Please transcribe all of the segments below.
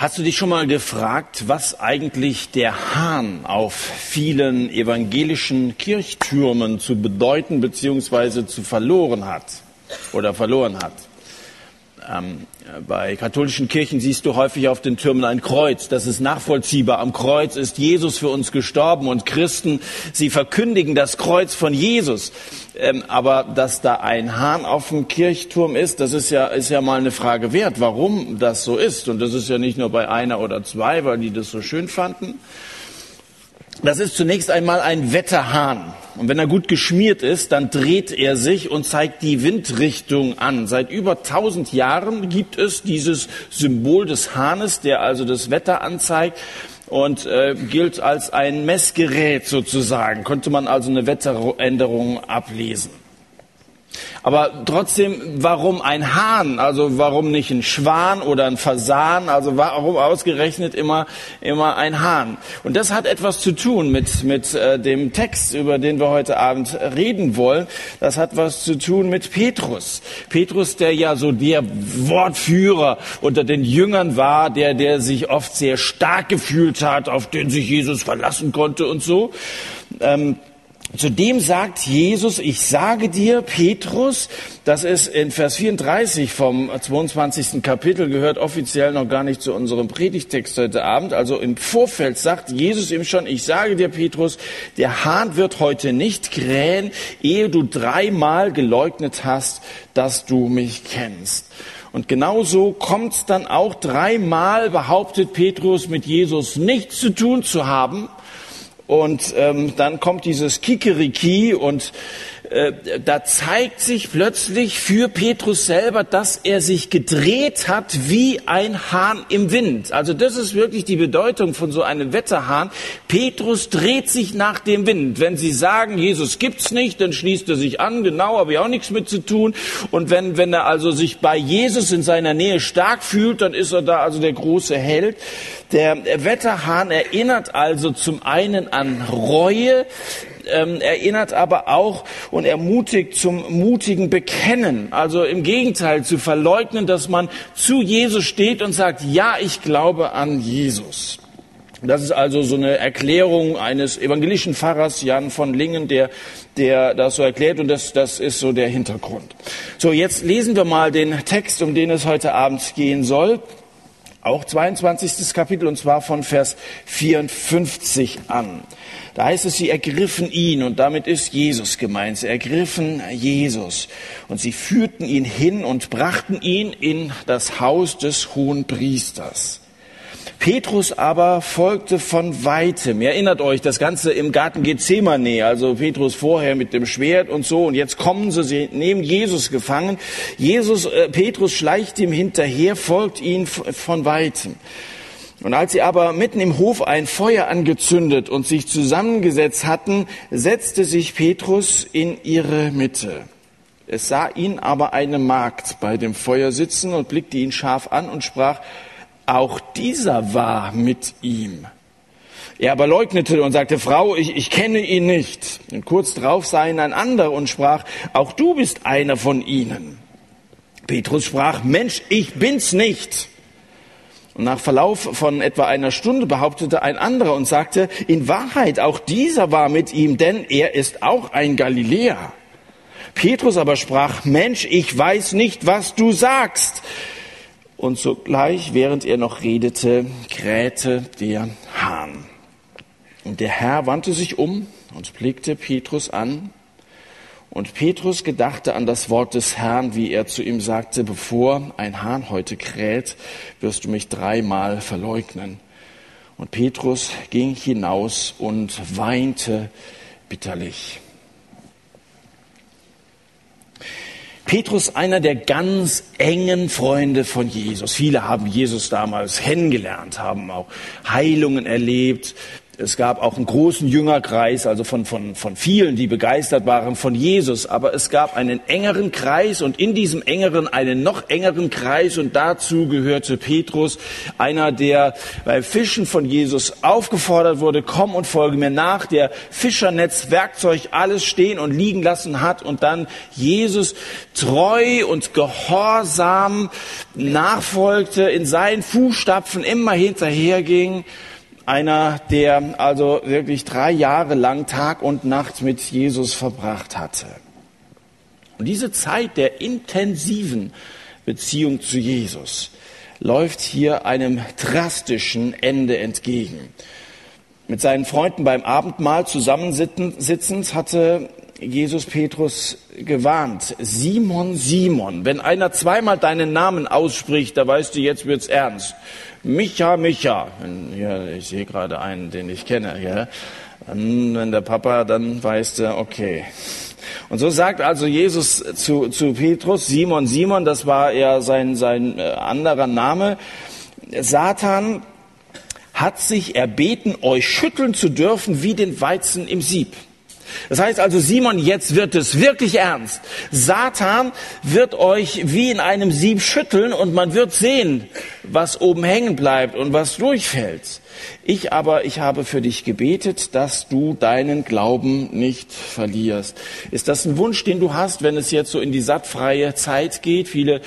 Hast du dich schon mal gefragt, was eigentlich der Hahn auf vielen evangelischen Kirchtürmen zu bedeuten bzw. zu verloren hat oder verloren hat? Ähm, bei katholischen Kirchen siehst du häufig auf den Türmen ein Kreuz. Das ist nachvollziehbar. Am Kreuz ist Jesus für uns gestorben und Christen, sie verkündigen das Kreuz von Jesus. Ähm, aber dass da ein Hahn auf dem Kirchturm ist, das ist ja, ist ja mal eine Frage wert, warum das so ist. Und das ist ja nicht nur bei einer oder zwei, weil die das so schön fanden, das ist zunächst einmal ein Wetterhahn. Und wenn er gut geschmiert ist, dann dreht er sich und zeigt die Windrichtung an. Seit über tausend Jahren gibt es dieses Symbol des Hahnes, der also das Wetter anzeigt und äh, gilt als ein Messgerät sozusagen. Konnte man also eine Wetteränderung ablesen. Aber trotzdem, warum ein Hahn? Also warum nicht ein Schwan oder ein Fasan? Also warum ausgerechnet immer, immer ein Hahn? Und das hat etwas zu tun mit, mit äh, dem Text, über den wir heute Abend reden wollen. Das hat was zu tun mit Petrus. Petrus, der ja so der Wortführer unter den Jüngern war, der, der sich oft sehr stark gefühlt hat, auf den sich Jesus verlassen konnte und so. Ähm, Zudem sagt Jesus, ich sage dir, Petrus, das ist in Vers 34 vom 22. Kapitel, gehört offiziell noch gar nicht zu unserem Predigtext heute Abend. Also im Vorfeld sagt Jesus ihm schon, ich sage dir, Petrus, der Hahn wird heute nicht krähen, ehe du dreimal geleugnet hast, dass du mich kennst. Und genauso kommt dann auch dreimal, behauptet Petrus, mit Jesus nichts zu tun zu haben. Und ähm, dann kommt dieses Kikeriki und da zeigt sich plötzlich für Petrus selber, dass er sich gedreht hat wie ein Hahn im Wind. Also das ist wirklich die Bedeutung von so einem Wetterhahn. Petrus dreht sich nach dem Wind. Wenn sie sagen, Jesus gibt's nicht, dann schließt er sich an. Genau, habe ich auch nichts mit zu tun. Und wenn, wenn er also sich bei Jesus in seiner Nähe stark fühlt, dann ist er da also der große Held. Der Wetterhahn erinnert also zum einen an Reue, ähm, erinnert aber auch und ermutigt zum mutigen Bekennen. Also im Gegenteil zu verleugnen, dass man zu Jesus steht und sagt, ja, ich glaube an Jesus. Das ist also so eine Erklärung eines evangelischen Pfarrers, Jan von Lingen, der, der das so erklärt und das, das ist so der Hintergrund. So, jetzt lesen wir mal den Text, um den es heute Abend gehen soll. Auch 22. Kapitel und zwar von Vers 54 an. Da heißt es, sie ergriffen ihn und damit ist Jesus gemeint. Sie ergriffen Jesus und sie führten ihn hin und brachten ihn in das Haus des hohen Priesters. Petrus aber folgte von weitem. Ihr erinnert euch, das Ganze im Garten Gethsemane, also Petrus vorher mit dem Schwert und so, und jetzt kommen sie, sie nehmen Jesus gefangen. Jesus, äh, Petrus schleicht ihm hinterher, folgt ihn von weitem. Und als sie aber mitten im Hof ein Feuer angezündet und sich zusammengesetzt hatten, setzte sich Petrus in ihre Mitte. Es sah ihn aber eine Magd bei dem Feuer sitzen und blickte ihn scharf an und sprach, auch dieser war mit ihm. Er aber leugnete und sagte, Frau, ich, ich kenne ihn nicht. Und kurz darauf sah ihn ein anderer und sprach, auch du bist einer von ihnen. Petrus sprach, Mensch, ich bin's nicht. Und nach Verlauf von etwa einer Stunde behauptete ein anderer und sagte, in Wahrheit, auch dieser war mit ihm, denn er ist auch ein Galiläer. Petrus aber sprach, Mensch, ich weiß nicht, was du sagst. Und sogleich, während er noch redete, krähte der Hahn. Und der Herr wandte sich um und blickte Petrus an. Und Petrus gedachte an das Wort des Herrn, wie er zu ihm sagte, bevor ein Hahn heute kräht, wirst du mich dreimal verleugnen. Und Petrus ging hinaus und weinte bitterlich. Petrus einer der ganz engen Freunde von Jesus. Viele haben Jesus damals kennengelernt, haben auch Heilungen erlebt, Es gab auch einen großen Jüngerkreis, also von, von, von vielen, die begeistert waren von Jesus. Aber es gab einen engeren Kreis und in diesem engeren einen noch engeren Kreis und dazu gehörte Petrus, einer, der bei Fischen von Jesus aufgefordert wurde, komm und folge mir nach, der Fischernetz, Werkzeug, alles stehen und liegen lassen hat und dann Jesus treu und gehorsam nachfolgte, in seinen Fußstapfen immer hinterherging einer, der also wirklich drei Jahre lang Tag und Nacht mit Jesus verbracht hatte. Und diese Zeit der intensiven Beziehung zu Jesus läuft hier einem drastischen Ende entgegen. Mit seinen Freunden beim Abendmahl zusammensitzend hatte Jesus Petrus gewarnt. Simon, Simon, wenn einer zweimal deinen Namen ausspricht, da weißt du, jetzt wird's ernst. Micha, Micha. Ja, ich sehe gerade einen, den ich kenne. Ja. Wenn der Papa, dann weißt du, okay. Und so sagt also Jesus zu, zu Petrus, Simon, Simon, das war ja sein, sein äh, anderer Name. Satan hat sich erbeten, euch schütteln zu dürfen wie den Weizen im Sieb. Das heißt also, Simon, jetzt wird es wirklich ernst. Satan wird euch wie in einem Sieb schütteln und man wird sehen, was oben hängen bleibt und was durchfällt. Ich aber, ich habe für dich gebetet, dass du deinen Glauben nicht verlierst. Ist das ein Wunsch, den du hast, wenn es jetzt so in die sattfreie Zeit geht? Viele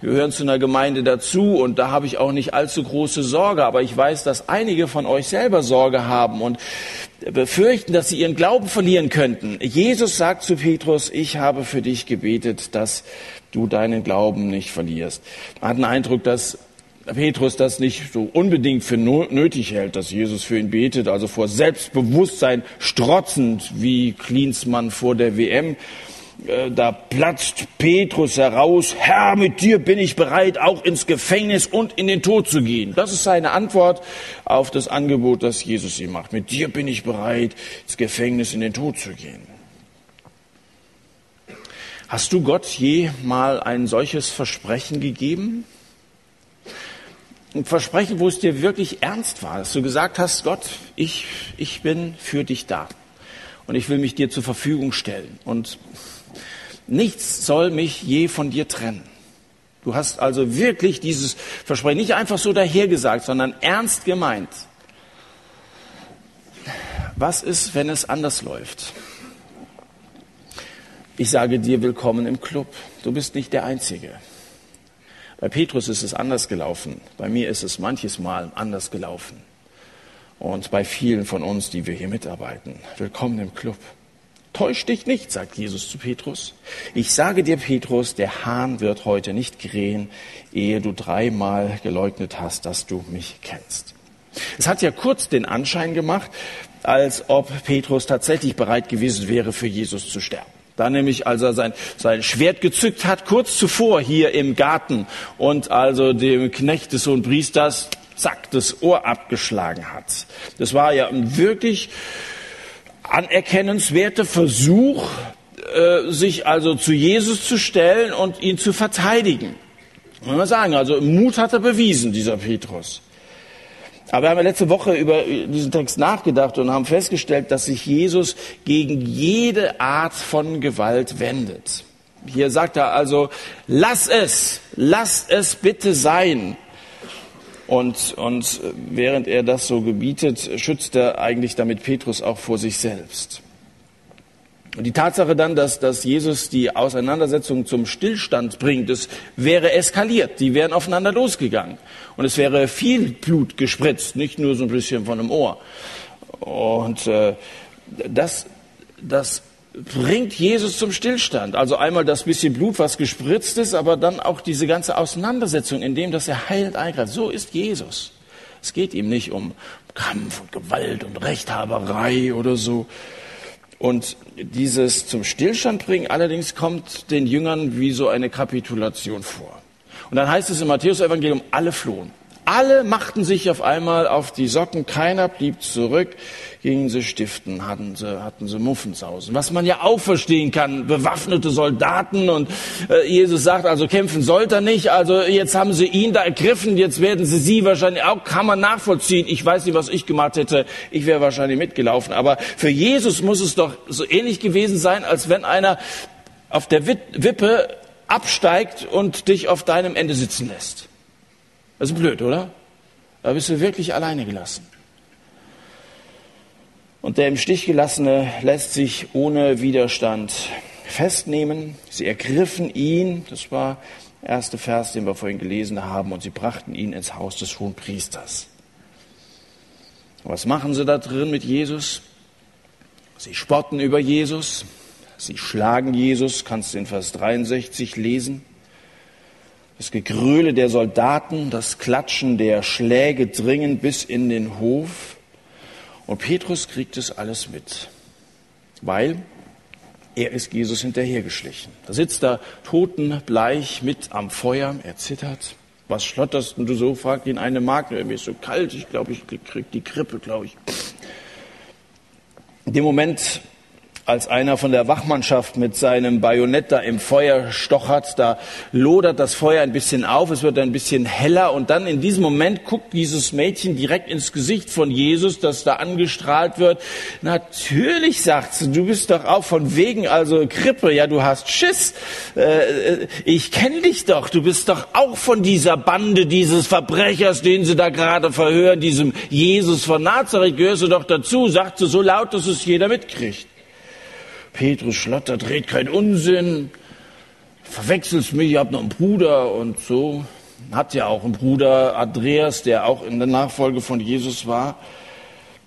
gehören zu einer Gemeinde dazu und da habe ich auch nicht allzu große Sorge, aber ich weiß, dass einige von euch selber Sorge haben und befürchten, dass sie ihren Glauben verlieren könnten. Jesus sagt zu Petrus, ich habe für dich gebetet, dass du deinen Glauben nicht verlierst. Man hat den Eindruck, dass Petrus das nicht so unbedingt für nötig hält, dass Jesus für ihn betet, also vor Selbstbewusstsein strotzend wie Klinsmann vor der WM. Äh, da platzt Petrus heraus, Herr, mit dir bin ich bereit, auch ins Gefängnis und in den Tod zu gehen. Das ist seine Antwort auf das Angebot, das Jesus ihm macht. Mit dir bin ich bereit, ins Gefängnis, in den Tod zu gehen. Hast du Gott je mal ein solches Versprechen gegeben? Ein Versprechen, wo es dir wirklich ernst war, dass du gesagt hast, Gott, ich, ich bin für dich da und ich will mich dir zur Verfügung stellen. Und Nichts soll mich je von dir trennen. Du hast also wirklich dieses Versprechen nicht einfach so dahergesagt, sondern ernst gemeint. Was ist, wenn es anders läuft? Ich sage dir willkommen im Club. Du bist nicht der Einzige. Bei Petrus ist es anders gelaufen. Bei mir ist es manches Mal anders gelaufen. Und bei vielen von uns, die wir hier mitarbeiten. Willkommen im Club. Täusch dich nicht, sagt Jesus zu Petrus. Ich sage dir, Petrus, der Hahn wird heute nicht krähen, ehe du dreimal geleugnet hast, dass du mich kennst. Es hat ja kurz den Anschein gemacht, als ob Petrus tatsächlich bereit gewesen wäre, für Jesus zu sterben. Da nämlich, als er sein, sein Schwert gezückt hat, kurz zuvor hier im Garten und also dem Knecht des Sohn Priesters, zack, das Ohr abgeschlagen hat. Das war ja wirklich anerkennenswerte Versuch, äh, sich also zu Jesus zu stellen und ihn zu verteidigen. Muss man sagen, also Mut hat er bewiesen, dieser Petrus. Aber wir haben ja letzte Woche über diesen Text nachgedacht und haben festgestellt, dass sich Jesus gegen jede Art von Gewalt wendet. Hier sagt er also, lass es, lass es bitte sein. Und, und während er das so gebietet, schützt er eigentlich damit Petrus auch vor sich selbst. Und die Tatsache dann, dass, dass Jesus die Auseinandersetzung zum Stillstand bringt, es wäre eskaliert. Die wären aufeinander losgegangen. Und es wäre viel Blut gespritzt, nicht nur so ein bisschen von einem Ohr. Und äh, das, das bringt Jesus zum Stillstand. Also einmal das bisschen Blut, was gespritzt ist, aber dann auch diese ganze Auseinandersetzung, in dem, dass er heilend eingreift. So ist Jesus. Es geht ihm nicht um Kampf und Gewalt und Rechthaberei oder so. Und dieses zum Stillstand bringen allerdings kommt den Jüngern wie so eine Kapitulation vor. Und dann heißt es im Matthäus-Evangelium, alle flohen. Alle machten sich auf einmal auf die Socken, keiner blieb zurück, gingen sie stiften, hatten sie, hatten sie Muffensausen. Was man ja auch verstehen kann, bewaffnete Soldaten und äh, Jesus sagt, also kämpfen sollte er nicht, also jetzt haben sie ihn da ergriffen, jetzt werden sie sie wahrscheinlich auch, kann man nachvollziehen. Ich weiß nicht, was ich gemacht hätte, ich wäre wahrscheinlich mitgelaufen, aber für Jesus muss es doch so ähnlich gewesen sein, als wenn einer auf der Wippe absteigt und dich auf deinem Ende sitzen lässt. Das ist blöd, oder? Da bist du wirklich alleine gelassen. Und der im Stich gelassene lässt sich ohne Widerstand festnehmen. Sie ergriffen ihn, das war der erste Vers, den wir vorhin gelesen haben, und sie brachten ihn ins Haus des hohen Priesters. Was machen sie da drin mit Jesus? Sie spotten über Jesus, sie schlagen Jesus, kannst du in Vers 63 lesen. Das Gegröle der Soldaten, das Klatschen der Schläge dringen bis in den Hof. Und Petrus kriegt es alles mit, weil er ist Jesus hinterhergeschlichen. Da sitzt er totenbleich mit am Feuer, er zittert. Was schlotterst du so? fragt ihn eine Magd. Mir ist so kalt, ich glaube, ich krieg die Krippe, glaube ich. In dem Moment als einer von der Wachmannschaft mit seinem Bajonett da im Feuer stochert, da lodert das Feuer ein bisschen auf, es wird ein bisschen heller und dann in diesem Moment guckt dieses Mädchen direkt ins Gesicht von Jesus, das da angestrahlt wird. Natürlich sagt sie, du bist doch auch von wegen, also Krippe, ja, du hast Schiss. Äh, ich kenne dich doch, du bist doch auch von dieser Bande dieses Verbrechers, den sie da gerade verhören, diesem Jesus von Nazareth, gehörst du doch dazu, sagt sie so laut, dass es jeder mitkriegt. Petrus schlottert, red keinen Unsinn, verwechselst mich, ich habe noch einen Bruder und so. Hat ja auch einen Bruder, Andreas, der auch in der Nachfolge von Jesus war.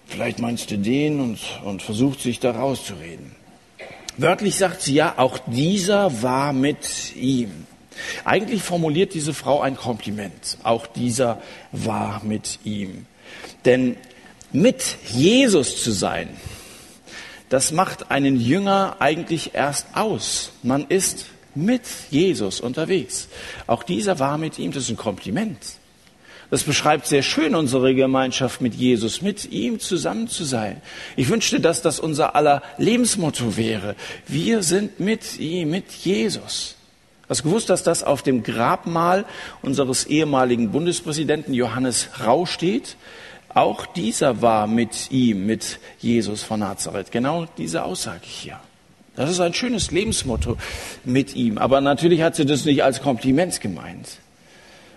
Vielleicht meinst du den und, und versucht sich da rauszureden. Wörtlich sagt sie ja, auch dieser war mit ihm. Eigentlich formuliert diese Frau ein Kompliment. Auch dieser war mit ihm. Denn mit Jesus zu sein, das macht einen Jünger eigentlich erst aus. Man ist mit Jesus unterwegs. Auch dieser war mit ihm, das ist ein Kompliment. Das beschreibt sehr schön unsere Gemeinschaft mit Jesus, mit ihm zusammen zu sein. Ich wünschte, dass das unser aller Lebensmotto wäre. Wir sind mit ihm, mit Jesus. Hast du gewusst, dass das auf dem Grabmal unseres ehemaligen Bundespräsidenten Johannes Rau steht? Auch dieser war mit ihm, mit Jesus von Nazareth. Genau diese Aussage hier. Das ist ein schönes Lebensmotto mit ihm. Aber natürlich hat sie das nicht als Kompliment gemeint.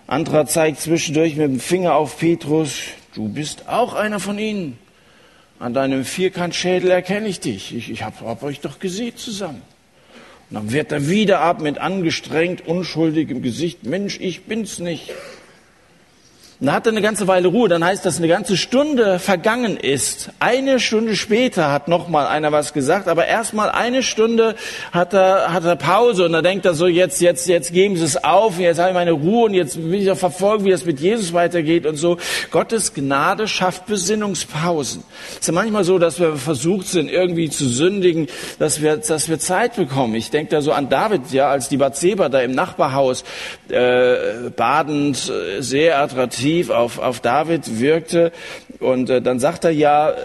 Anderer zeigt zwischendurch mit dem Finger auf Petrus, du bist auch einer von ihnen. An deinem Vierkantschädel erkenne ich dich. Ich, ich habe hab euch doch gesehen zusammen. Und dann wird er wieder ab mit angestrengt, unschuldigem Gesicht. Mensch, ich bin's nicht. Dann hat er eine ganze Weile Ruhe. Dann heißt das, eine ganze Stunde vergangen ist. Eine Stunde später hat noch mal einer was gesagt, aber erst mal eine Stunde hat er, hat er Pause und da denkt er so, jetzt, jetzt, jetzt geben Sie es auf, jetzt habe ich meine Ruhe und jetzt will ich auch verfolgen, wie das mit Jesus weitergeht und so. Gottes Gnade schafft Besinnungspausen. Es ist ja manchmal so, dass wir versucht sind, irgendwie zu sündigen, dass wir, dass wir Zeit bekommen. Ich denke da so an David, ja, als die Bathseba da im Nachbarhaus äh, badend, äh, sehr attraktiv intensiv auf, auf David wirkte. Und äh, dann sagt er ja, äh,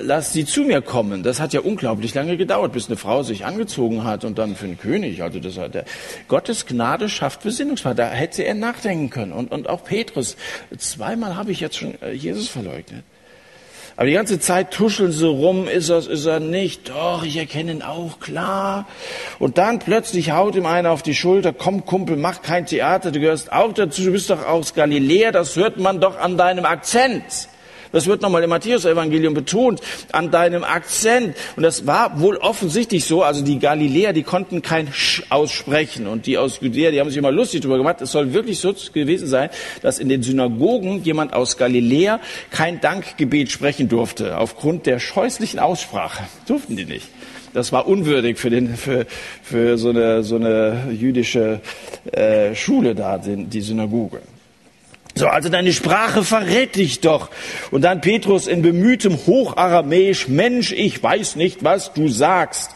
lass sie zu mir kommen. Das hat ja unglaublich lange gedauert, bis eine Frau sich angezogen hat und dann für einen König. Also das hat der Gottes Gnade schafft Besinnungsfreiheit. Da hätte er nachdenken können. Und, und auch Petrus. Zweimal habe ich jetzt schon äh, Jesus verleugnet. Aber die ganze Zeit tuscheln sie rum, ist er, ist er nicht, doch, ich erkenne ihn auch, klar. Und dann plötzlich haut ihm einer auf die Schulter, komm Kumpel, mach kein Theater, du gehörst auch dazu, du bist doch aus Galiläa, das hört man doch an deinem Akzent. Das wird nochmal im Matthäus-Evangelium betont, an deinem Akzent. Und das war wohl offensichtlich so. Also die Galiläer, die konnten kein Sch aussprechen. Und die aus Judäa, die haben sich immer lustig darüber gemacht. Es soll wirklich so gewesen sein, dass in den Synagogen jemand aus Galiläa kein Dankgebet sprechen durfte. Aufgrund der scheußlichen Aussprache. Durften die nicht. Das war unwürdig für, den, für, für so, eine, so eine jüdische äh, Schule da, die, die Synagoge. So, also deine Sprache verrät dich doch. Und dann Petrus in bemühtem Hocharamäisch, Mensch, ich weiß nicht, was du sagst.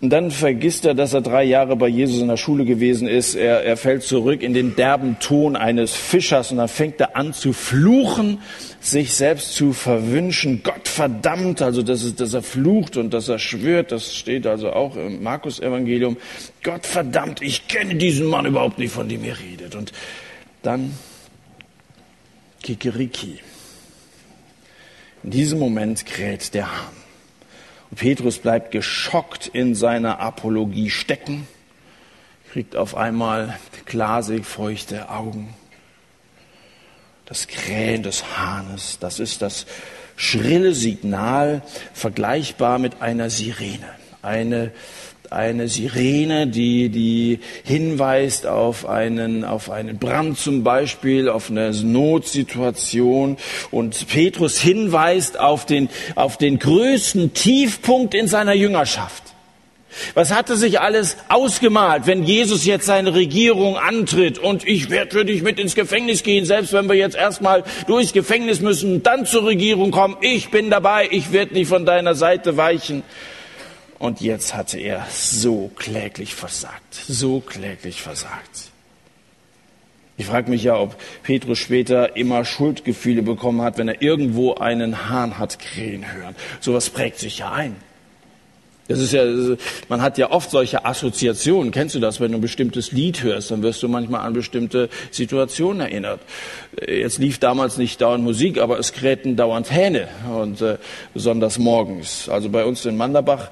Und dann vergisst er, dass er drei Jahre bei Jesus in der Schule gewesen ist. Er, er fällt zurück in den derben Ton eines Fischers und dann fängt er an zu fluchen, sich selbst zu verwünschen. Gott verdammt, also dass, es, dass er flucht und dass er schwört, das steht also auch im Markus-Evangelium. Gott verdammt, ich kenne diesen Mann überhaupt nicht, von dem ihr redet. Und dann Kikeriki. In diesem Moment kräht der Hahn. Und Petrus bleibt geschockt in seiner Apologie stecken, kriegt auf einmal glasig feuchte Augen. Das Krähen des Hahnes, das ist das schrille Signal, vergleichbar mit einer Sirene. Eine eine Sirene, die, die hinweist auf einen, auf einen Brand zum Beispiel, auf eine Notsituation. Und Petrus hinweist auf den, auf den größten Tiefpunkt in seiner Jüngerschaft. Was hatte sich alles ausgemalt, wenn Jesus jetzt seine Regierung antritt und ich werde für dich mit ins Gefängnis gehen, selbst wenn wir jetzt erstmal durchs Gefängnis müssen, dann zur Regierung kommen, ich bin dabei, ich werde nicht von deiner Seite weichen. Und jetzt hatte er so kläglich versagt, so kläglich versagt. Ich frage mich ja, ob Petrus später immer Schuldgefühle bekommen hat, wenn er irgendwo einen Hahn hat krähen hören. Sowas prägt sich ja ein. Das ist ja, man hat ja oft solche Assoziationen. Kennst du das, wenn du ein bestimmtes Lied hörst, dann wirst du manchmal an bestimmte Situationen erinnert. Jetzt lief damals nicht dauernd Musik, aber es krähten dauernd Hähne und äh, besonders morgens. Also bei uns in Manderbach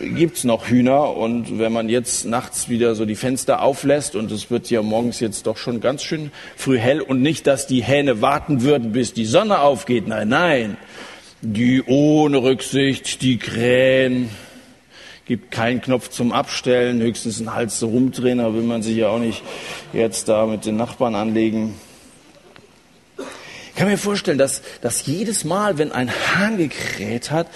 gibt's noch Hühner und wenn man jetzt nachts wieder so die Fenster auflässt und es wird ja morgens jetzt doch schon ganz schön früh hell und nicht, dass die Hähne warten würden, bis die Sonne aufgeht. Nein, nein. Die ohne Rücksicht, die krähen gibt keinen Knopf zum Abstellen, höchstens einen Hals so rumdrehen, da will man sich ja auch nicht jetzt da mit den Nachbarn anlegen. Ich kann mir vorstellen, dass, dass jedes Mal, wenn ein Hahn gekräht hat,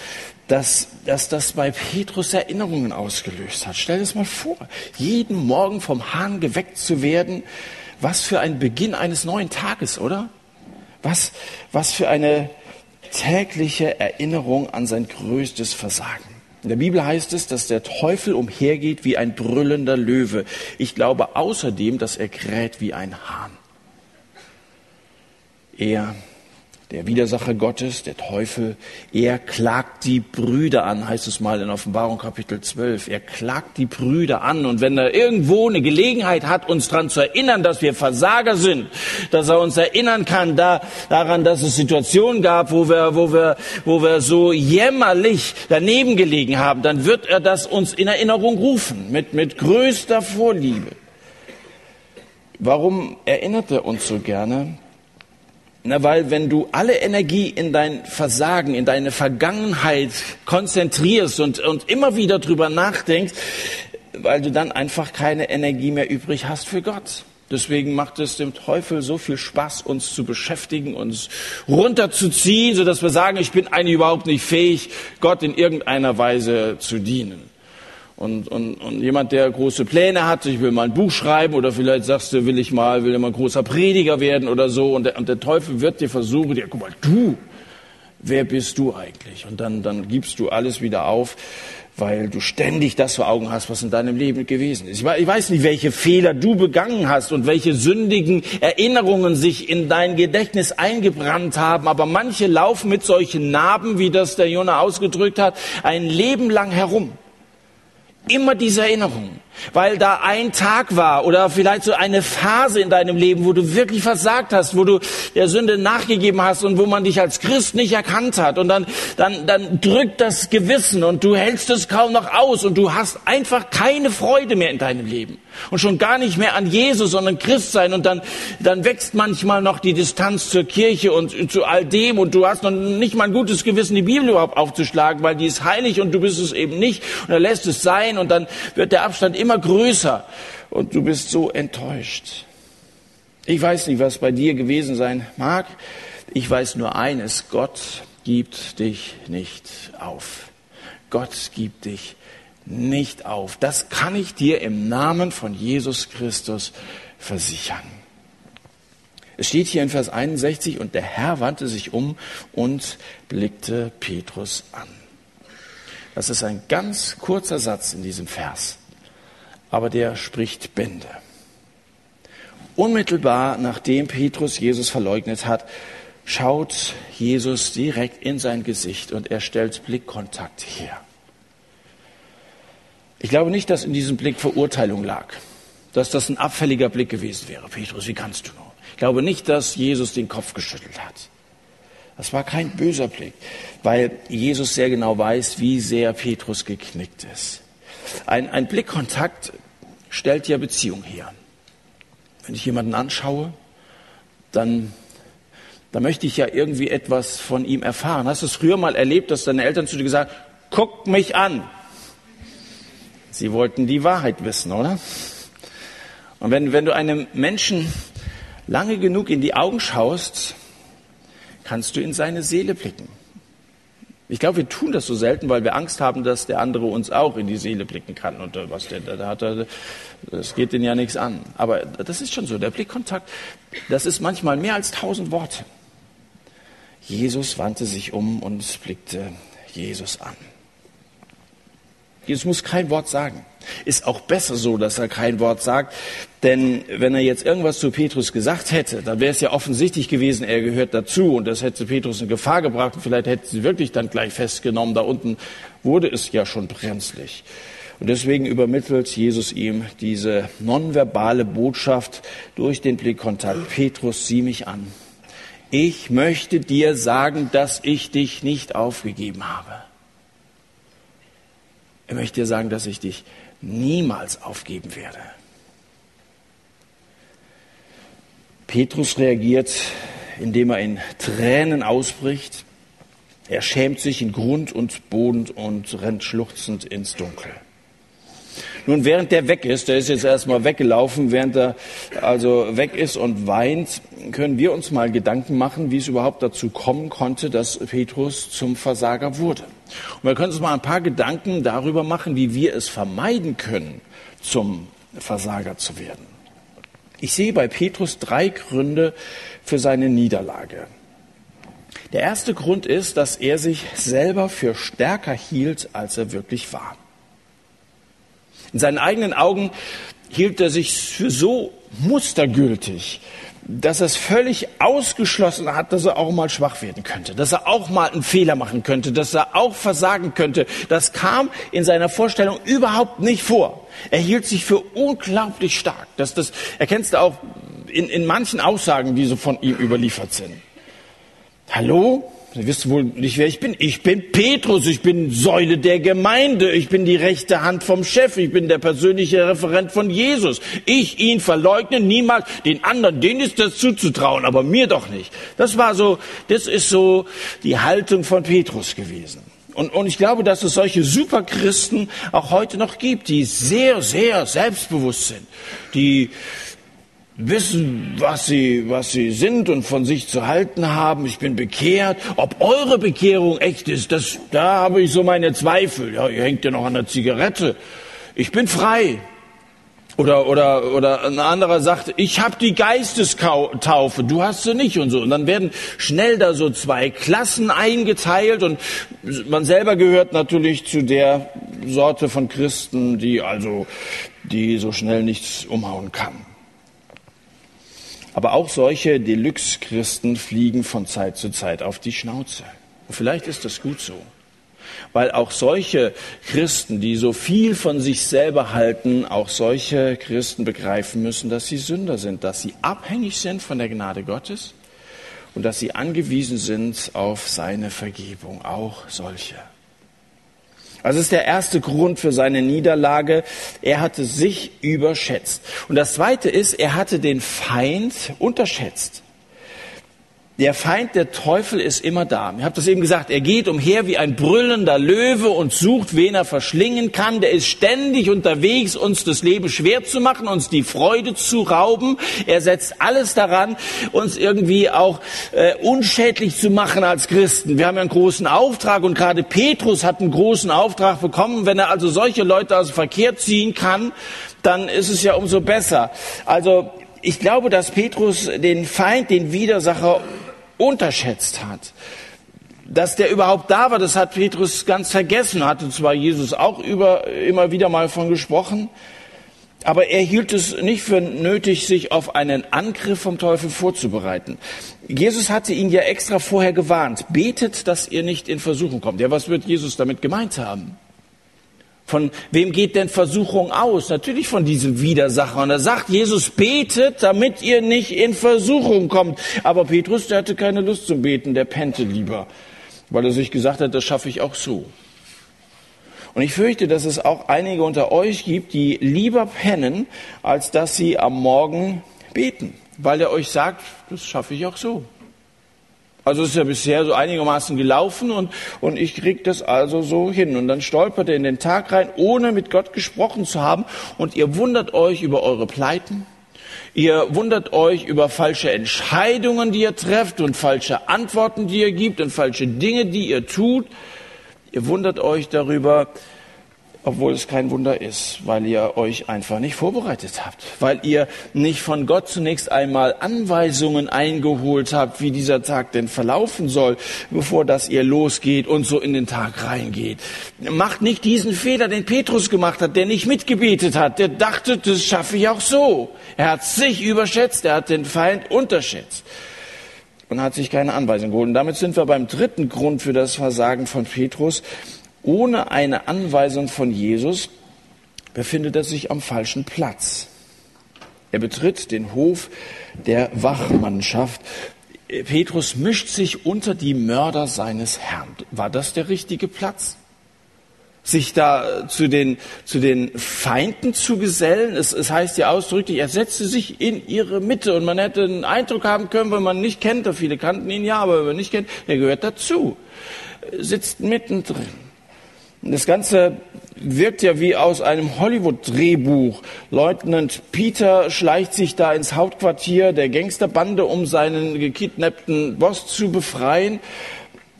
dass, dass das bei Petrus Erinnerungen ausgelöst hat. Stell dir das mal vor, jeden Morgen vom Hahn geweckt zu werden. Was für ein Beginn eines neuen Tages, oder? Was, was für eine tägliche Erinnerung an sein größtes Versagen. In der Bibel heißt es, dass der Teufel umhergeht wie ein brüllender Löwe. Ich glaube außerdem, dass er kräht wie ein Hahn. Er der Widersacher Gottes, der Teufel, er klagt die Brüder an, heißt es mal in Offenbarung Kapitel 12. Er klagt die Brüder an und wenn er irgendwo eine Gelegenheit hat, uns daran zu erinnern, dass wir Versager sind, dass er uns erinnern kann da, daran, dass es Situationen gab, wo wir, wo wir, wo wir so jämmerlich daneben gelegen haben, dann wird er das uns in Erinnerung rufen, mit, mit größter Vorliebe. Warum erinnert er uns so gerne? Na, weil wenn du alle Energie in dein Versagen, in deine Vergangenheit konzentrierst und, und immer wieder drüber nachdenkst, weil du dann einfach keine Energie mehr übrig hast für Gott. Deswegen macht es dem Teufel so viel Spaß, uns zu beschäftigen, uns runterzuziehen, sodass wir sagen, ich bin eigentlich überhaupt nicht fähig, Gott in irgendeiner Weise zu dienen. Und, und, und jemand, der große Pläne hat, ich will mal ein Buch schreiben oder vielleicht sagst du, will ich mal, will immer ein großer Prediger werden oder so. Und der, und der Teufel wird dir versuchen, ja, guck mal, du, wer bist du eigentlich? Und dann, dann gibst du alles wieder auf, weil du ständig das vor Augen hast, was in deinem Leben gewesen ist. Ich weiß nicht, welche Fehler du begangen hast und welche sündigen Erinnerungen sich in dein Gedächtnis eingebrannt haben, aber manche laufen mit solchen Narben, wie das der Jonah ausgedrückt hat, ein Leben lang herum. Immer diese Erinnerung weil da ein Tag war oder vielleicht so eine Phase in deinem Leben, wo du wirklich versagt hast, wo du der Sünde nachgegeben hast und wo man dich als Christ nicht erkannt hat. Und dann, dann, dann drückt das Gewissen und du hältst es kaum noch aus und du hast einfach keine Freude mehr in deinem Leben. Und schon gar nicht mehr an Jesus, sondern Christ sein. Und dann, dann wächst manchmal noch die Distanz zur Kirche und zu all dem. Und du hast noch nicht mal ein gutes Gewissen, die Bibel überhaupt aufzuschlagen, weil die ist heilig und du bist es eben nicht. Und er lässt es sein und dann wird der Abstand immer größer und du bist so enttäuscht. Ich weiß nicht, was bei dir gewesen sein mag. Ich weiß nur eines, Gott gibt dich nicht auf. Gott gibt dich nicht auf. Das kann ich dir im Namen von Jesus Christus versichern. Es steht hier in Vers 61, und der Herr wandte sich um und blickte Petrus an. Das ist ein ganz kurzer Satz in diesem Vers, aber der spricht Bände. Unmittelbar nachdem Petrus Jesus verleugnet hat, schaut Jesus direkt in sein Gesicht und er stellt Blickkontakt her. Ich glaube nicht, dass in diesem Blick Verurteilung lag, dass das ein abfälliger Blick gewesen wäre. Petrus, wie kannst du nur? Ich glaube nicht, dass Jesus den Kopf geschüttelt hat. Das war kein böser Blick, weil Jesus sehr genau weiß, wie sehr Petrus geknickt ist. Ein, ein Blickkontakt stellt ja Beziehung her. Wenn ich jemanden anschaue, dann, dann möchte ich ja irgendwie etwas von ihm erfahren. Hast du es früher mal erlebt, dass deine Eltern zu dir gesagt haben, guck mich an? Sie wollten die Wahrheit wissen, oder? Und wenn, wenn du einem Menschen lange genug in die Augen schaust, kannst du in seine Seele blicken. Ich glaube, wir tun das so selten, weil wir Angst haben, dass der andere uns auch in die Seele blicken kann. Und äh, was der da hat, das geht den ja nichts an. Aber das ist schon so. Der Blickkontakt, das ist manchmal mehr als tausend Worte. Jesus wandte sich um und blickte Jesus an. Jesus muss kein Wort sagen. Ist auch besser so, dass er kein Wort sagt. Denn wenn er jetzt irgendwas zu Petrus gesagt hätte, dann wäre es ja offensichtlich gewesen, er gehört dazu. Und das hätte Petrus in Gefahr gebracht. Und vielleicht hätte sie wirklich dann gleich festgenommen. Da unten wurde es ja schon brenzlig. Und deswegen übermittelt Jesus ihm diese nonverbale Botschaft durch den Blickkontakt. Petrus, sieh mich an. Ich möchte dir sagen, dass ich dich nicht aufgegeben habe. Ich möchte dir sagen, dass ich dich niemals aufgeben werde. Petrus reagiert, indem er in Tränen ausbricht. Er schämt sich in Grund und Boden und rennt schluchzend ins Dunkel. Nun, während der weg ist, der ist jetzt erstmal weggelaufen, während er also weg ist und weint, können wir uns mal Gedanken machen, wie es überhaupt dazu kommen konnte, dass Petrus zum Versager wurde. Und wir können uns mal ein paar Gedanken darüber machen, wie wir es vermeiden können, zum Versager zu werden. Ich sehe bei Petrus drei Gründe für seine Niederlage. Der erste Grund ist, dass er sich selber für stärker hielt, als er wirklich war. In seinen eigenen Augen hielt er sich für so mustergültig, dass er es völlig ausgeschlossen hat, dass er auch mal schwach werden könnte, dass er auch mal einen Fehler machen könnte, dass er auch versagen könnte. Das kam in seiner Vorstellung überhaupt nicht vor. Er hielt sich für unglaublich stark. Das, das erkennst du auch in, in manchen Aussagen, die so von ihm überliefert sind. Hallo? Sie wissen wohl nicht, wer ich bin. Ich bin Petrus, ich bin Säule der Gemeinde, ich bin die rechte Hand vom Chef, ich bin der persönliche Referent von Jesus. Ich ihn verleugne niemals, den anderen, denen ist das zuzutrauen, aber mir doch nicht. Das war so, das ist so die Haltung von Petrus gewesen. Und, und ich glaube, dass es solche Superchristen auch heute noch gibt, die sehr, sehr selbstbewusst sind, die wissen, was sie, was sie sind und von sich zu halten haben. Ich bin bekehrt. Ob eure Bekehrung echt ist, das, da habe ich so meine Zweifel. Ja, ihr hängt ja noch an der Zigarette. Ich bin frei. Oder, oder, oder ein anderer sagt, ich habe die Geistestaufe, du hast sie nicht und so. Und dann werden schnell da so zwei Klassen eingeteilt und man selber gehört natürlich zu der Sorte von Christen, die also, die so schnell nichts umhauen kann. Aber auch solche Deluxe-Christen fliegen von Zeit zu Zeit auf die Schnauze. Und vielleicht ist das gut so. Weil auch solche Christen, die so viel von sich selber halten, auch solche Christen begreifen müssen, dass sie Sünder sind, dass sie abhängig sind von der Gnade Gottes und dass sie angewiesen sind auf seine Vergebung. Auch solche. Also das ist der erste Grund für seine Niederlage. Er hatte sich überschätzt. Und das zweite ist, er hatte den Feind unterschätzt. Der Feind, der Teufel, ist immer da. Ich habe das eben gesagt, er geht umher wie ein brüllender Löwe und sucht, wen er verschlingen kann. Der ist ständig unterwegs, uns das Leben schwer zu machen, uns die Freude zu rauben. Er setzt alles daran, uns irgendwie auch äh, unschädlich zu machen als Christen. Wir haben ja einen großen Auftrag und gerade Petrus hat einen großen Auftrag bekommen. Wenn er also solche Leute aus dem Verkehr ziehen kann, dann ist es ja umso besser. Also ich glaube, dass Petrus den Feind, den Widersacher unterschätzt hat. Dass der überhaupt da war, das hat Petrus ganz vergessen, hatte zwar Jesus auch über, immer wieder mal von gesprochen, aber er hielt es nicht für nötig, sich auf einen Angriff vom Teufel vorzubereiten. Jesus hatte ihn ja extra vorher gewarnt. Betet, dass ihr nicht in Versuchung kommt. Ja, was wird Jesus damit gemeint haben? Von wem geht denn Versuchung aus? Natürlich von diesem Widersacher. Und er sagt, Jesus betet, damit ihr nicht in Versuchung kommt. Aber Petrus, der hatte keine Lust zum Beten, der pennte lieber, weil er sich gesagt hat, das schaffe ich auch so. Und ich fürchte, dass es auch einige unter euch gibt, die lieber pennen, als dass sie am Morgen beten, weil er euch sagt, das schaffe ich auch so. Also es ist ja bisher so einigermaßen gelaufen und, und ich krieg das also so hin. Und dann stolpert er in den Tag rein, ohne mit Gott gesprochen zu haben. Und ihr wundert euch über eure Pleiten. Ihr wundert euch über falsche Entscheidungen, die ihr trefft und falsche Antworten, die ihr gibt und falsche Dinge, die ihr tut. Ihr wundert euch darüber, obwohl es kein Wunder ist, weil ihr euch einfach nicht vorbereitet habt, weil ihr nicht von Gott zunächst einmal Anweisungen eingeholt habt, wie dieser Tag denn verlaufen soll, bevor das ihr losgeht und so in den Tag reingeht. Macht nicht diesen Fehler, den Petrus gemacht hat, der nicht mitgebetet hat, der dachte, das schaffe ich auch so. Er hat sich überschätzt, er hat den Feind unterschätzt und hat sich keine Anweisung geholt. Und damit sind wir beim dritten Grund für das Versagen von Petrus. Ohne eine Anweisung von Jesus befindet er sich am falschen Platz. Er betritt den Hof der Wachmannschaft. Petrus mischt sich unter die Mörder seines Herrn. War das der richtige Platz? sich da zu den, zu den Feinden zu gesellen. Es, es heißt ja ausdrücklich, er setzte sich in ihre Mitte und man hätte einen Eindruck haben können, wenn man nicht kennt, viele kannten ihn ja, aber wenn man nicht kennt, er gehört dazu, sitzt mittendrin. Das Ganze wirkt ja wie aus einem Hollywood-Drehbuch. Leutnant Peter schleicht sich da ins Hauptquartier der Gangsterbande, um seinen gekidnappten Boss zu befreien.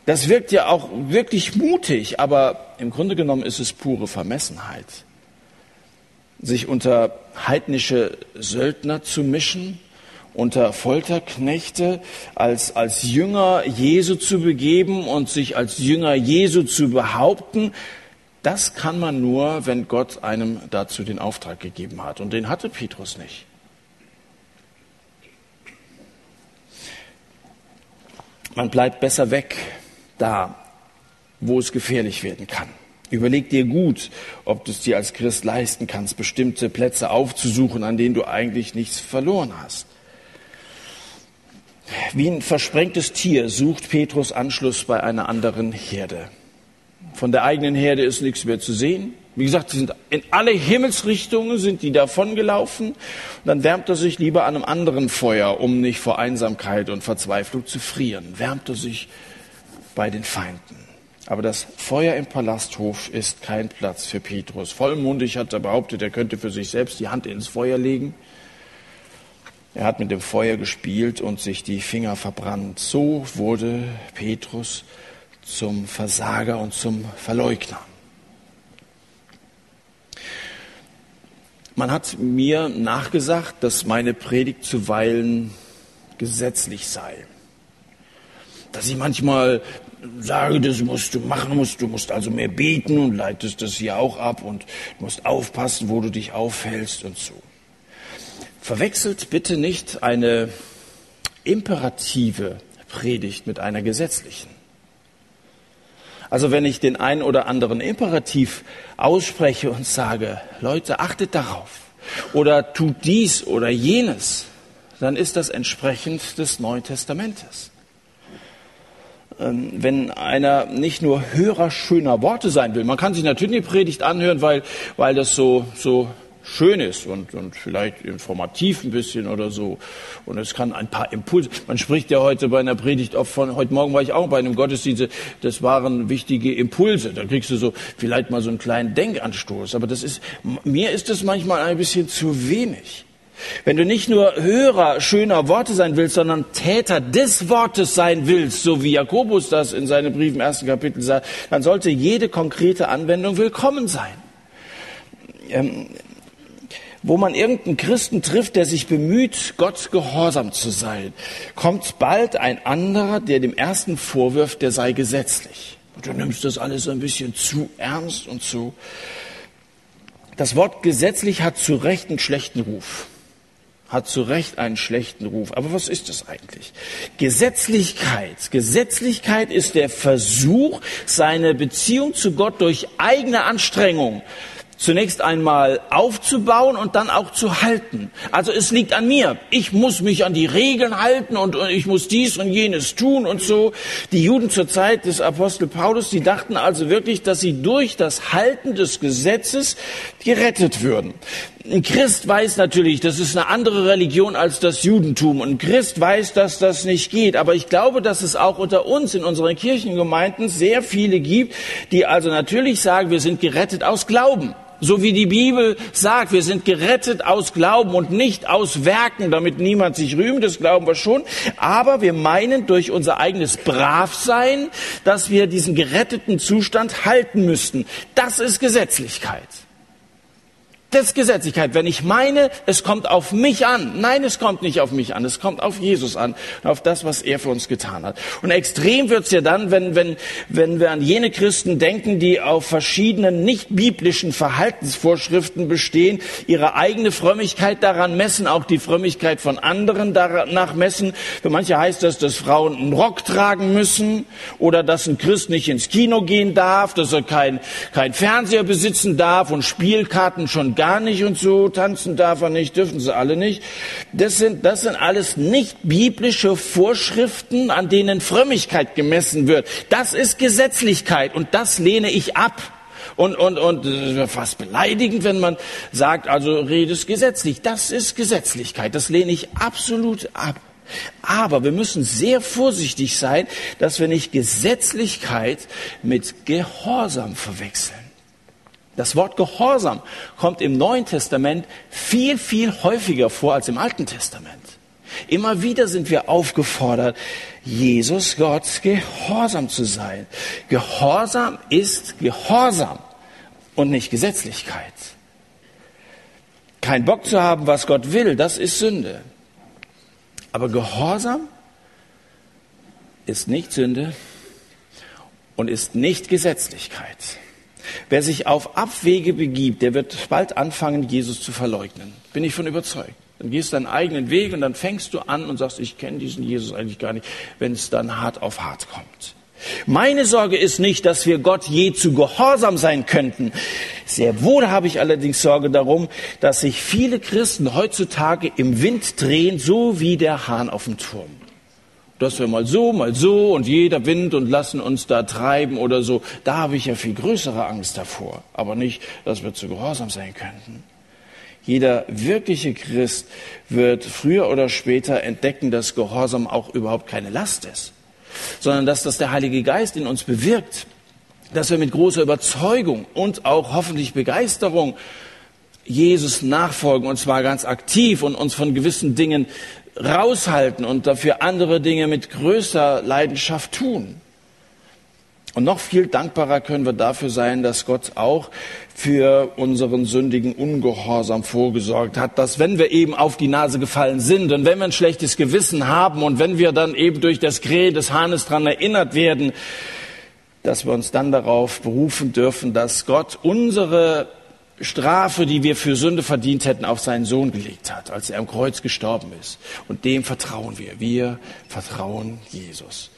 Das wirkt ja auch wirklich mutig, aber im Grunde genommen ist es pure Vermessenheit. Sich unter heidnische Söldner zu mischen, unter Folterknechte, als, als Jünger Jesu zu begeben und sich als Jünger Jesu zu behaupten, das kann man nur, wenn Gott einem dazu den Auftrag gegeben hat. Und den hatte Petrus nicht. Man bleibt besser weg da, wo es gefährlich werden kann. Überleg dir gut, ob du es dir als Christ leisten kannst, bestimmte Plätze aufzusuchen, an denen du eigentlich nichts verloren hast. Wie ein versprengtes Tier sucht Petrus Anschluss bei einer anderen Herde. Von der eigenen Herde ist nichts mehr zu sehen. Wie gesagt, sie sind in alle Himmelsrichtungen sind die davongelaufen. Und dann wärmt er sich lieber an einem anderen Feuer, um nicht vor Einsamkeit und Verzweiflung zu frieren. Wärmt er sich bei den Feinden. Aber das Feuer im Palasthof ist kein Platz für Petrus. Vollmundig hat er behauptet, er könnte für sich selbst die Hand ins Feuer legen. Er hat mit dem Feuer gespielt und sich die Finger verbrannt. So wurde Petrus zum Versager und zum Verleugner. Man hat mir nachgesagt, dass meine Predigt zuweilen gesetzlich sei dass ich manchmal sage, das musst du machen, musst, du musst also mehr beten und leitest das hier auch ab und musst aufpassen, wo du dich aufhältst und so. Verwechselt bitte nicht eine imperative Predigt mit einer gesetzlichen. Also wenn ich den einen oder anderen Imperativ ausspreche und sage, Leute, achtet darauf oder tut dies oder jenes, dann ist das entsprechend des Neuen Testamentes. Ähm, wenn einer nicht nur Hörer schöner Worte sein will. Man kann sich natürlich die Predigt anhören, weil, weil das so, so schön ist und, und vielleicht informativ ein bisschen oder so. Und es kann ein paar Impulse. Man spricht ja heute bei einer Predigt oft von, heute Morgen war ich auch bei einem Gottesdienst, das waren wichtige Impulse. Da kriegst du so vielleicht mal so einen kleinen Denkanstoß. Aber das ist, mir ist das manchmal ein bisschen zu wenig. Wenn du nicht nur Hörer schöner Worte sein willst, sondern Täter des Wortes sein willst, so wie Jakobus das in seinem Brief im ersten Kapitel sagt, dann sollte jede konkrete Anwendung willkommen sein. Ähm, wo man irgendeinen Christen trifft, der sich bemüht, Gott gehorsam zu sein, kommt bald ein anderer, der dem ersten vorwirft, der sei gesetzlich. Und du nimmst das alles ein bisschen zu ernst und zu. Das Wort gesetzlich hat zu Recht einen schlechten Ruf hat zu Recht einen schlechten Ruf. Aber was ist das eigentlich? Gesetzlichkeit. Gesetzlichkeit ist der Versuch, seine Beziehung zu Gott durch eigene Anstrengung zunächst einmal aufzubauen und dann auch zu halten. Also es liegt an mir. Ich muss mich an die Regeln halten und, ich muss dies und jenes tun und so. Die Juden zur Zeit des Apostel Paulus, die dachten also wirklich, dass sie durch das Halten des Gesetzes gerettet würden. Ein Christ weiß natürlich, das ist eine andere Religion als das Judentum. Und ein Christ weiß, dass das nicht geht. Aber ich glaube, dass es auch unter uns in unseren Kirchengemeinden sehr viele gibt, die also natürlich sagen, wir sind gerettet aus Glauben. So wie die Bibel sagt, wir sind gerettet aus Glauben und nicht aus Werken, damit niemand sich rühmt, das glauben wir schon. Aber wir meinen durch unser eigenes Bravsein, dass wir diesen geretteten Zustand halten müssten. Das ist Gesetzlichkeit. Gesetzlichkeit. Wenn ich meine, es kommt auf mich an. Nein, es kommt nicht auf mich an. Es kommt auf Jesus an. Auf das, was er für uns getan hat. Und extrem wird's ja dann, wenn, wenn, wenn wir an jene Christen denken, die auf verschiedenen nicht biblischen Verhaltensvorschriften bestehen, ihre eigene Frömmigkeit daran messen, auch die Frömmigkeit von anderen danach messen. Für manche heißt das, dass Frauen einen Rock tragen müssen oder dass ein Christ nicht ins Kino gehen darf, dass er kein, kein Fernseher besitzen darf und Spielkarten schon gar nicht und so, tanzen darf er nicht, dürfen sie alle nicht. Das sind, das sind alles nicht biblische Vorschriften, an denen Frömmigkeit gemessen wird. Das ist Gesetzlichkeit und das lehne ich ab. Und, und, und fast beleidigend, wenn man sagt, also redest gesetzlich. Das ist Gesetzlichkeit. Das lehne ich absolut ab. Aber wir müssen sehr vorsichtig sein, dass wir nicht Gesetzlichkeit mit Gehorsam verwechseln. Das Wort Gehorsam kommt im Neuen Testament viel, viel häufiger vor als im Alten Testament. Immer wieder sind wir aufgefordert, Jesus Gott gehorsam zu sein. Gehorsam ist Gehorsam und nicht Gesetzlichkeit. Kein Bock zu haben, was Gott will, das ist Sünde. Aber Gehorsam ist nicht Sünde und ist nicht Gesetzlichkeit. Wer sich auf Abwege begibt, der wird bald anfangen, Jesus zu verleugnen. Bin ich von überzeugt. Dann gehst du deinen eigenen Weg und dann fängst du an und sagst, ich kenne diesen Jesus eigentlich gar nicht, wenn es dann hart auf hart kommt. Meine Sorge ist nicht, dass wir Gott je zu gehorsam sein könnten. Sehr wohl habe ich allerdings Sorge darum, dass sich viele Christen heutzutage im Wind drehen, so wie der Hahn auf dem Turm dass wir mal so, mal so und jeder Wind und lassen uns da treiben oder so. Da habe ich ja viel größere Angst davor. Aber nicht, dass wir zu gehorsam sein könnten. Jeder wirkliche Christ wird früher oder später entdecken, dass Gehorsam auch überhaupt keine Last ist, sondern dass das der Heilige Geist in uns bewirkt, dass wir mit großer Überzeugung und auch hoffentlich Begeisterung Jesus nachfolgen und zwar ganz aktiv und uns von gewissen Dingen raushalten und dafür andere Dinge mit größer Leidenschaft tun. Und noch viel dankbarer können wir dafür sein, dass Gott auch für unseren sündigen Ungehorsam vorgesorgt hat, dass wenn wir eben auf die Nase gefallen sind und wenn wir ein schlechtes Gewissen haben und wenn wir dann eben durch das Krähen des Hahnes dran erinnert werden, dass wir uns dann darauf berufen dürfen, dass Gott unsere Strafe, die wir für Sünde verdient hätten, auf seinen Sohn gelegt hat, als er am Kreuz gestorben ist. Und dem vertrauen wir. Wir vertrauen Jesus.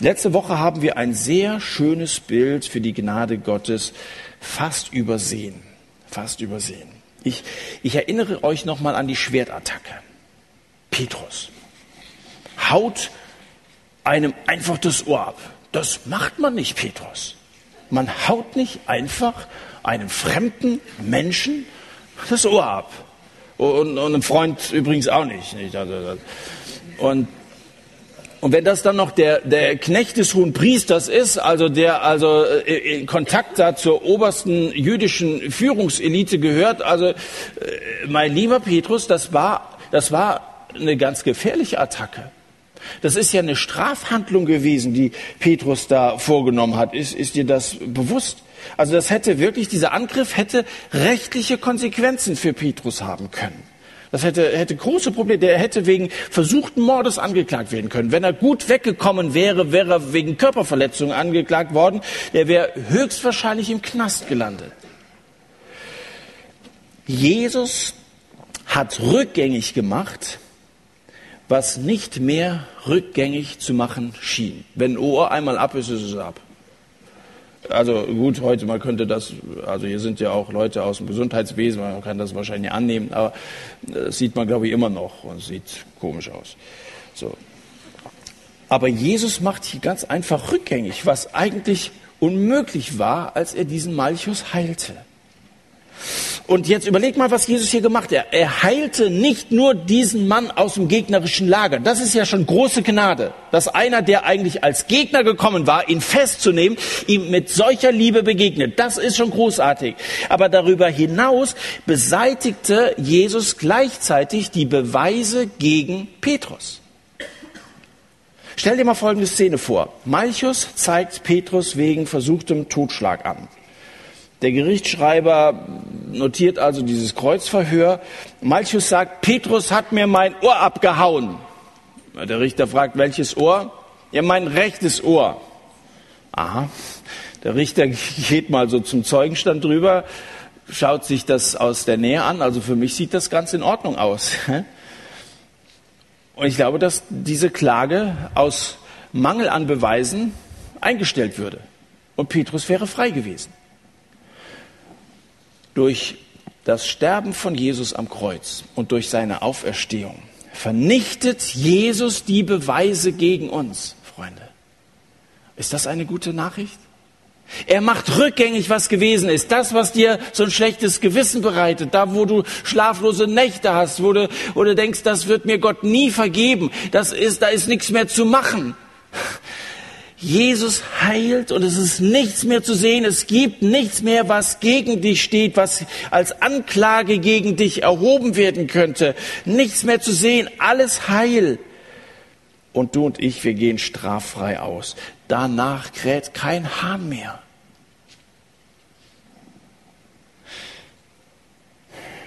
Letzte Woche haben wir ein sehr schönes Bild für die Gnade Gottes fast übersehen. Fast übersehen. Ich, ich erinnere euch nochmal an die Schwertattacke. Petrus haut einem einfach das Ohr ab. Das macht man nicht, Petrus. Man haut nicht einfach einem fremden Menschen das Ohr ab. Und, und einem Freund übrigens auch nicht. Also, und, und wenn das dann noch der, der Knecht des hohen Priesters ist, also der also äh, in Kontakt da zur obersten jüdischen Führungselite gehört, also äh, mein lieber Petrus, das war, das war eine ganz gefährliche Attacke. Das ist ja eine Strafhandlung gewesen, die Petrus da vorgenommen hat. Ist, ist dir das bewusst? Also das hätte wirklich, dieser Angriff hätte rechtliche Konsequenzen für Petrus haben können. Das hätte, hätte große Probleme. Der hätte wegen versuchten Mordes angeklagt werden können. Wenn er gut weggekommen wäre, wäre er wegen Körperverletzung angeklagt worden. Der wäre höchstwahrscheinlich im Knast gelandet. Jesus hat rückgängig gemacht, was nicht mehr rückgängig zu machen schien. Wenn ein Ohr einmal ab ist, ist es ab. Also gut, heute, man könnte das, also hier sind ja auch Leute aus dem Gesundheitswesen, man kann das wahrscheinlich annehmen, aber das sieht man, glaube ich, immer noch und sieht komisch aus. So. Aber Jesus macht hier ganz einfach rückgängig, was eigentlich unmöglich war, als er diesen Malchus heilte. Und jetzt überleg mal, was Jesus hier gemacht hat. Er heilte nicht nur diesen Mann aus dem gegnerischen Lager. Das ist ja schon große Gnade, dass einer, der eigentlich als Gegner gekommen war, ihn festzunehmen, ihm mit solcher Liebe begegnet. Das ist schon großartig. Aber darüber hinaus beseitigte Jesus gleichzeitig die Beweise gegen Petrus. Stell dir mal folgende Szene vor. Malchus zeigt Petrus wegen versuchtem Totschlag an. Der Gerichtsschreiber notiert also dieses Kreuzverhör. Malchus sagt, Petrus hat mir mein Ohr abgehauen. Der Richter fragt, welches Ohr? Ja, mein rechtes Ohr. Aha. Der Richter geht mal so zum Zeugenstand drüber, schaut sich das aus der Nähe an. Also für mich sieht das ganz in Ordnung aus. Und ich glaube, dass diese Klage aus Mangel an Beweisen eingestellt würde. Und Petrus wäre frei gewesen. Durch das Sterben von Jesus am Kreuz und durch seine Auferstehung vernichtet Jesus die Beweise gegen uns, Freunde. Ist das eine gute Nachricht? Er macht rückgängig, was gewesen ist. Das, was dir so ein schlechtes Gewissen bereitet, da, wo du schlaflose Nächte hast, wo du, wo du denkst, das wird mir Gott nie vergeben, das ist, da ist nichts mehr zu machen. Jesus heilt und es ist nichts mehr zu sehen. Es gibt nichts mehr, was gegen dich steht, was als Anklage gegen dich erhoben werden könnte. Nichts mehr zu sehen. Alles heil. Und du und ich, wir gehen straffrei aus. Danach kräht kein Hahn mehr.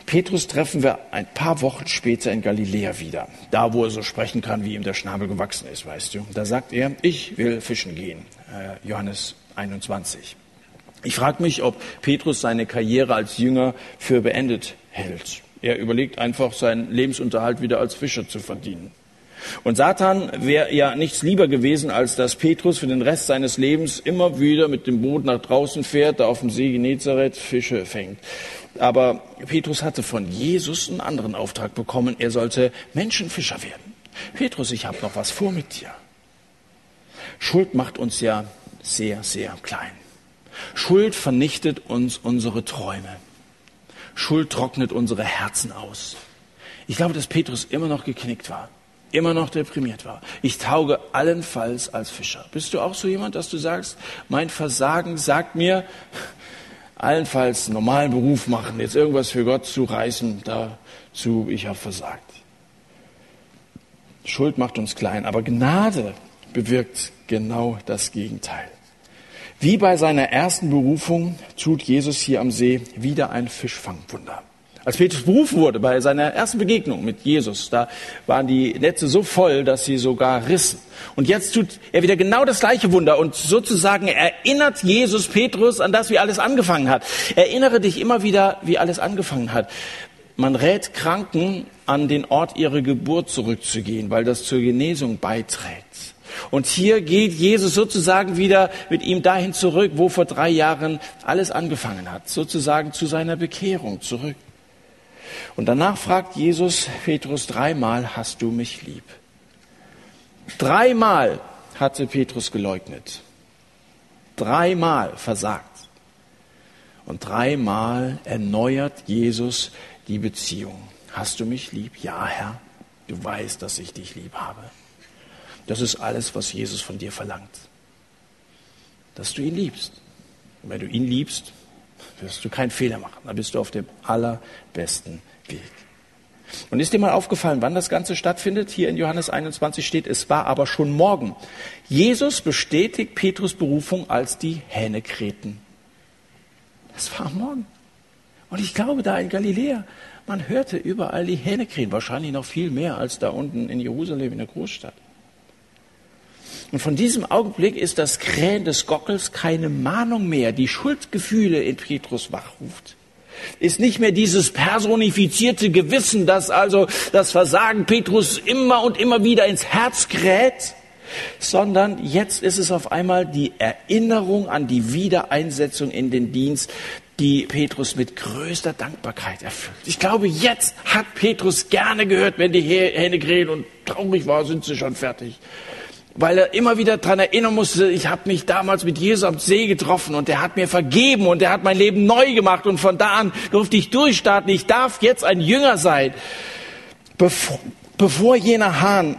Petrus treffen wir ein paar Wochen später in Galiläa wieder. Da, wo er so sprechen kann, wie ihm der Schnabel gewachsen ist, weißt du. Da sagt er, ich will fischen gehen. Äh, Johannes 21. Ich frage mich, ob Petrus seine Karriere als Jünger für beendet hält. Er überlegt einfach, seinen Lebensunterhalt wieder als Fischer zu verdienen. Und Satan wäre ja nichts lieber gewesen, als dass Petrus für den Rest seines Lebens immer wieder mit dem Boot nach draußen fährt, da auf dem See Genezareth Fische fängt. Aber Petrus hatte von Jesus einen anderen Auftrag bekommen. Er sollte Menschenfischer werden. Petrus, ich habe noch was vor mit dir. Schuld macht uns ja sehr, sehr klein. Schuld vernichtet uns unsere Träume. Schuld trocknet unsere Herzen aus. Ich glaube, dass Petrus immer noch geknickt war, immer noch deprimiert war. Ich tauge allenfalls als Fischer. Bist du auch so jemand, dass du sagst, mein Versagen sagt mir, allenfalls normalen Beruf machen, jetzt irgendwas für Gott zu reißen, dazu, ich habe versagt. Schuld macht uns klein, aber Gnade bewirkt genau das Gegenteil. Wie bei seiner ersten Berufung tut Jesus hier am See wieder ein Fischfangwunder. Als Petrus berufen wurde bei seiner ersten Begegnung mit Jesus, da waren die Netze so voll, dass sie sogar rissen. Und jetzt tut er wieder genau das gleiche Wunder und sozusagen erinnert Jesus Petrus an das, wie alles angefangen hat. Erinnere dich immer wieder, wie alles angefangen hat. Man rät Kranken an den Ort ihrer Geburt zurückzugehen, weil das zur Genesung beiträgt. Und hier geht Jesus sozusagen wieder mit ihm dahin zurück, wo vor drei Jahren alles angefangen hat, sozusagen zu seiner Bekehrung zurück. Und danach fragt Jesus Petrus dreimal, hast du mich lieb? Dreimal hatte Petrus geleugnet. Dreimal versagt. Und dreimal erneuert Jesus die Beziehung. Hast du mich lieb? Ja, Herr. Du weißt, dass ich dich lieb habe. Das ist alles, was Jesus von dir verlangt. Dass du ihn liebst. Und wenn du ihn liebst, wirst du keinen Fehler machen. Da bist du auf dem allerbesten Weg. Und ist dir mal aufgefallen, wann das Ganze stattfindet? Hier in Johannes 21 steht, es war aber schon morgen. Jesus bestätigt Petrus Berufung, als die Hähne krähten. Es war am Morgen. Und ich glaube, da in Galiläa, man hörte überall die Hähne krähen, wahrscheinlich noch viel mehr als da unten in Jerusalem in der Großstadt. Und von diesem Augenblick ist das Krähen des Gockels keine Mahnung mehr, die Schuldgefühle in Petrus wachruft. Ist nicht mehr dieses personifizierte Gewissen, das also das Versagen Petrus immer und immer wieder ins Herz kräht, sondern jetzt ist es auf einmal die Erinnerung an die Wiedereinsetzung in den Dienst, die Petrus mit größter Dankbarkeit erfüllt. Ich glaube, jetzt hat Petrus gerne gehört, wenn die Hähne krähen und traurig war, sind sie schon fertig weil er immer wieder dran erinnern musste, ich habe mich damals mit Jesus am See getroffen und er hat mir vergeben und er hat mein Leben neu gemacht und von da an durfte ich durchstarten. Ich darf jetzt ein Jünger sein. Bevor, bevor jener Hahn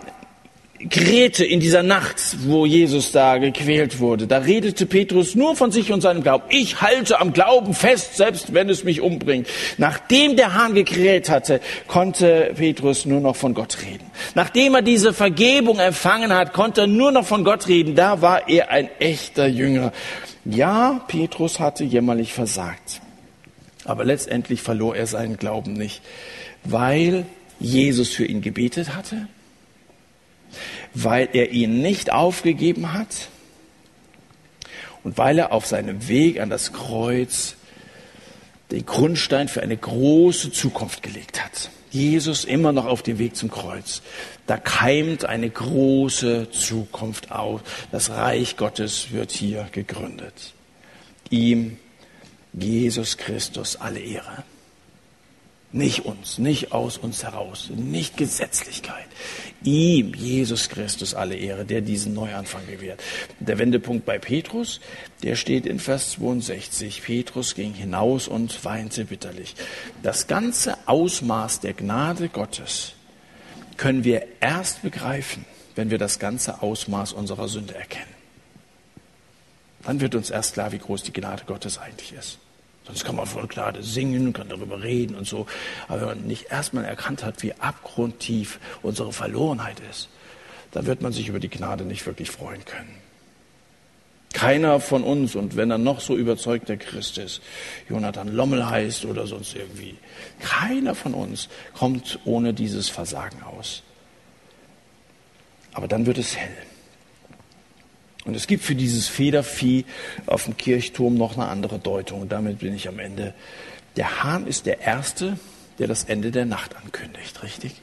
Grete in dieser Nacht, wo Jesus da gequält wurde, da redete Petrus nur von sich und seinem Glauben. Ich halte am Glauben fest, selbst wenn es mich umbringt. Nachdem der Hahn gekräht hatte, konnte Petrus nur noch von Gott reden. Nachdem er diese Vergebung empfangen hat, konnte er nur noch von Gott reden. Da war er ein echter Jünger. Ja, Petrus hatte jämmerlich versagt. Aber letztendlich verlor er seinen Glauben nicht, weil Jesus für ihn gebetet hatte weil er ihn nicht aufgegeben hat und weil er auf seinem Weg an das Kreuz den Grundstein für eine große Zukunft gelegt hat. Jesus immer noch auf dem Weg zum Kreuz. Da keimt eine große Zukunft auf. Das Reich Gottes wird hier gegründet. Ihm, Jesus Christus, alle Ehre. Nicht uns, nicht aus uns heraus, nicht Gesetzlichkeit. Ihm, Jesus Christus, alle Ehre, der diesen Neuanfang gewährt. Der Wendepunkt bei Petrus, der steht in Vers 62. Petrus ging hinaus und weinte bitterlich. Das ganze Ausmaß der Gnade Gottes können wir erst begreifen, wenn wir das ganze Ausmaß unserer Sünde erkennen. Dann wird uns erst klar, wie groß die Gnade Gottes eigentlich ist. Sonst kann man voll klar singen, kann darüber reden und so. Aber wenn man nicht erstmal erkannt hat, wie abgrundtief unsere Verlorenheit ist, dann wird man sich über die Gnade nicht wirklich freuen können. Keiner von uns, und wenn er noch so überzeugter Christ ist, Jonathan Lommel heißt oder sonst irgendwie, keiner von uns kommt ohne dieses Versagen aus. Aber dann wird es hell. Und es gibt für dieses Federvieh auf dem Kirchturm noch eine andere Deutung. Und damit bin ich am Ende. Der Hahn ist der Erste, der das Ende der Nacht ankündigt, richtig?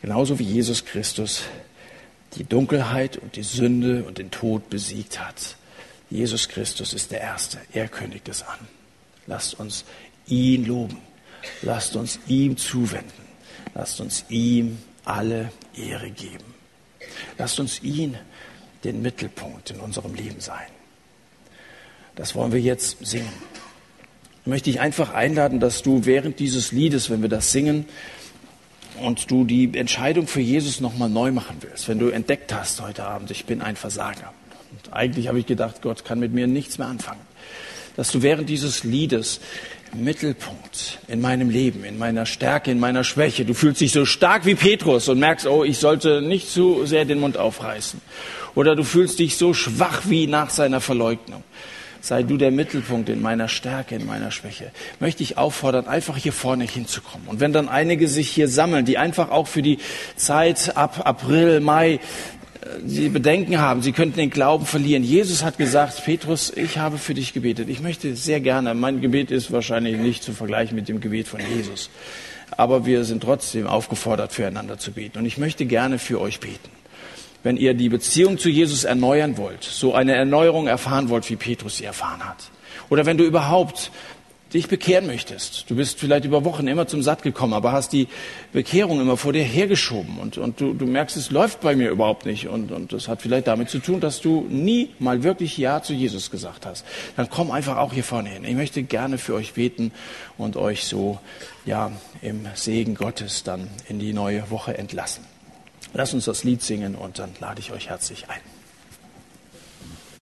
Genauso wie Jesus Christus die Dunkelheit und die Sünde und den Tod besiegt hat. Jesus Christus ist der Erste. Er kündigt es an. Lasst uns ihn loben. Lasst uns ihm zuwenden. Lasst uns ihm alle Ehre geben. Lasst uns ihn den Mittelpunkt in unserem Leben sein. Das wollen wir jetzt singen. Ich möchte dich einfach einladen, dass du während dieses Liedes, wenn wir das singen, und du die Entscheidung für Jesus nochmal neu machen willst, wenn du entdeckt hast heute Abend, ich bin ein Versager. Und eigentlich habe ich gedacht, Gott kann mit mir nichts mehr anfangen. Dass du während dieses Liedes Mittelpunkt in meinem Leben, in meiner Stärke, in meiner Schwäche. Du fühlst dich so stark wie Petrus und merkst, oh, ich sollte nicht zu sehr den Mund aufreißen. Oder du fühlst dich so schwach wie nach seiner Verleugnung. Sei du der Mittelpunkt in meiner Stärke, in meiner Schwäche. Möchte ich auffordern, einfach hier vorne hinzukommen. Und wenn dann einige sich hier sammeln, die einfach auch für die Zeit ab April, Mai sie Bedenken haben, sie könnten den Glauben verlieren. Jesus hat gesagt, Petrus, ich habe für dich gebetet. Ich möchte sehr gerne, mein Gebet ist wahrscheinlich nicht zu vergleichen mit dem Gebet von Jesus. Aber wir sind trotzdem aufgefordert, füreinander zu beten. Und ich möchte gerne für euch beten wenn ihr die Beziehung zu Jesus erneuern wollt, so eine Erneuerung erfahren wollt, wie Petrus sie erfahren hat. Oder wenn du überhaupt dich bekehren möchtest. Du bist vielleicht über Wochen immer zum Satt gekommen, aber hast die Bekehrung immer vor dir hergeschoben und, und du, du merkst, es läuft bei mir überhaupt nicht und, und das hat vielleicht damit zu tun, dass du nie mal wirklich Ja zu Jesus gesagt hast. Dann komm einfach auch hier vorne hin. Ich möchte gerne für euch beten und euch so, ja, im Segen Gottes dann in die neue Woche entlassen. Lass uns das Lied singen und dann lade ich euch herzlich ein.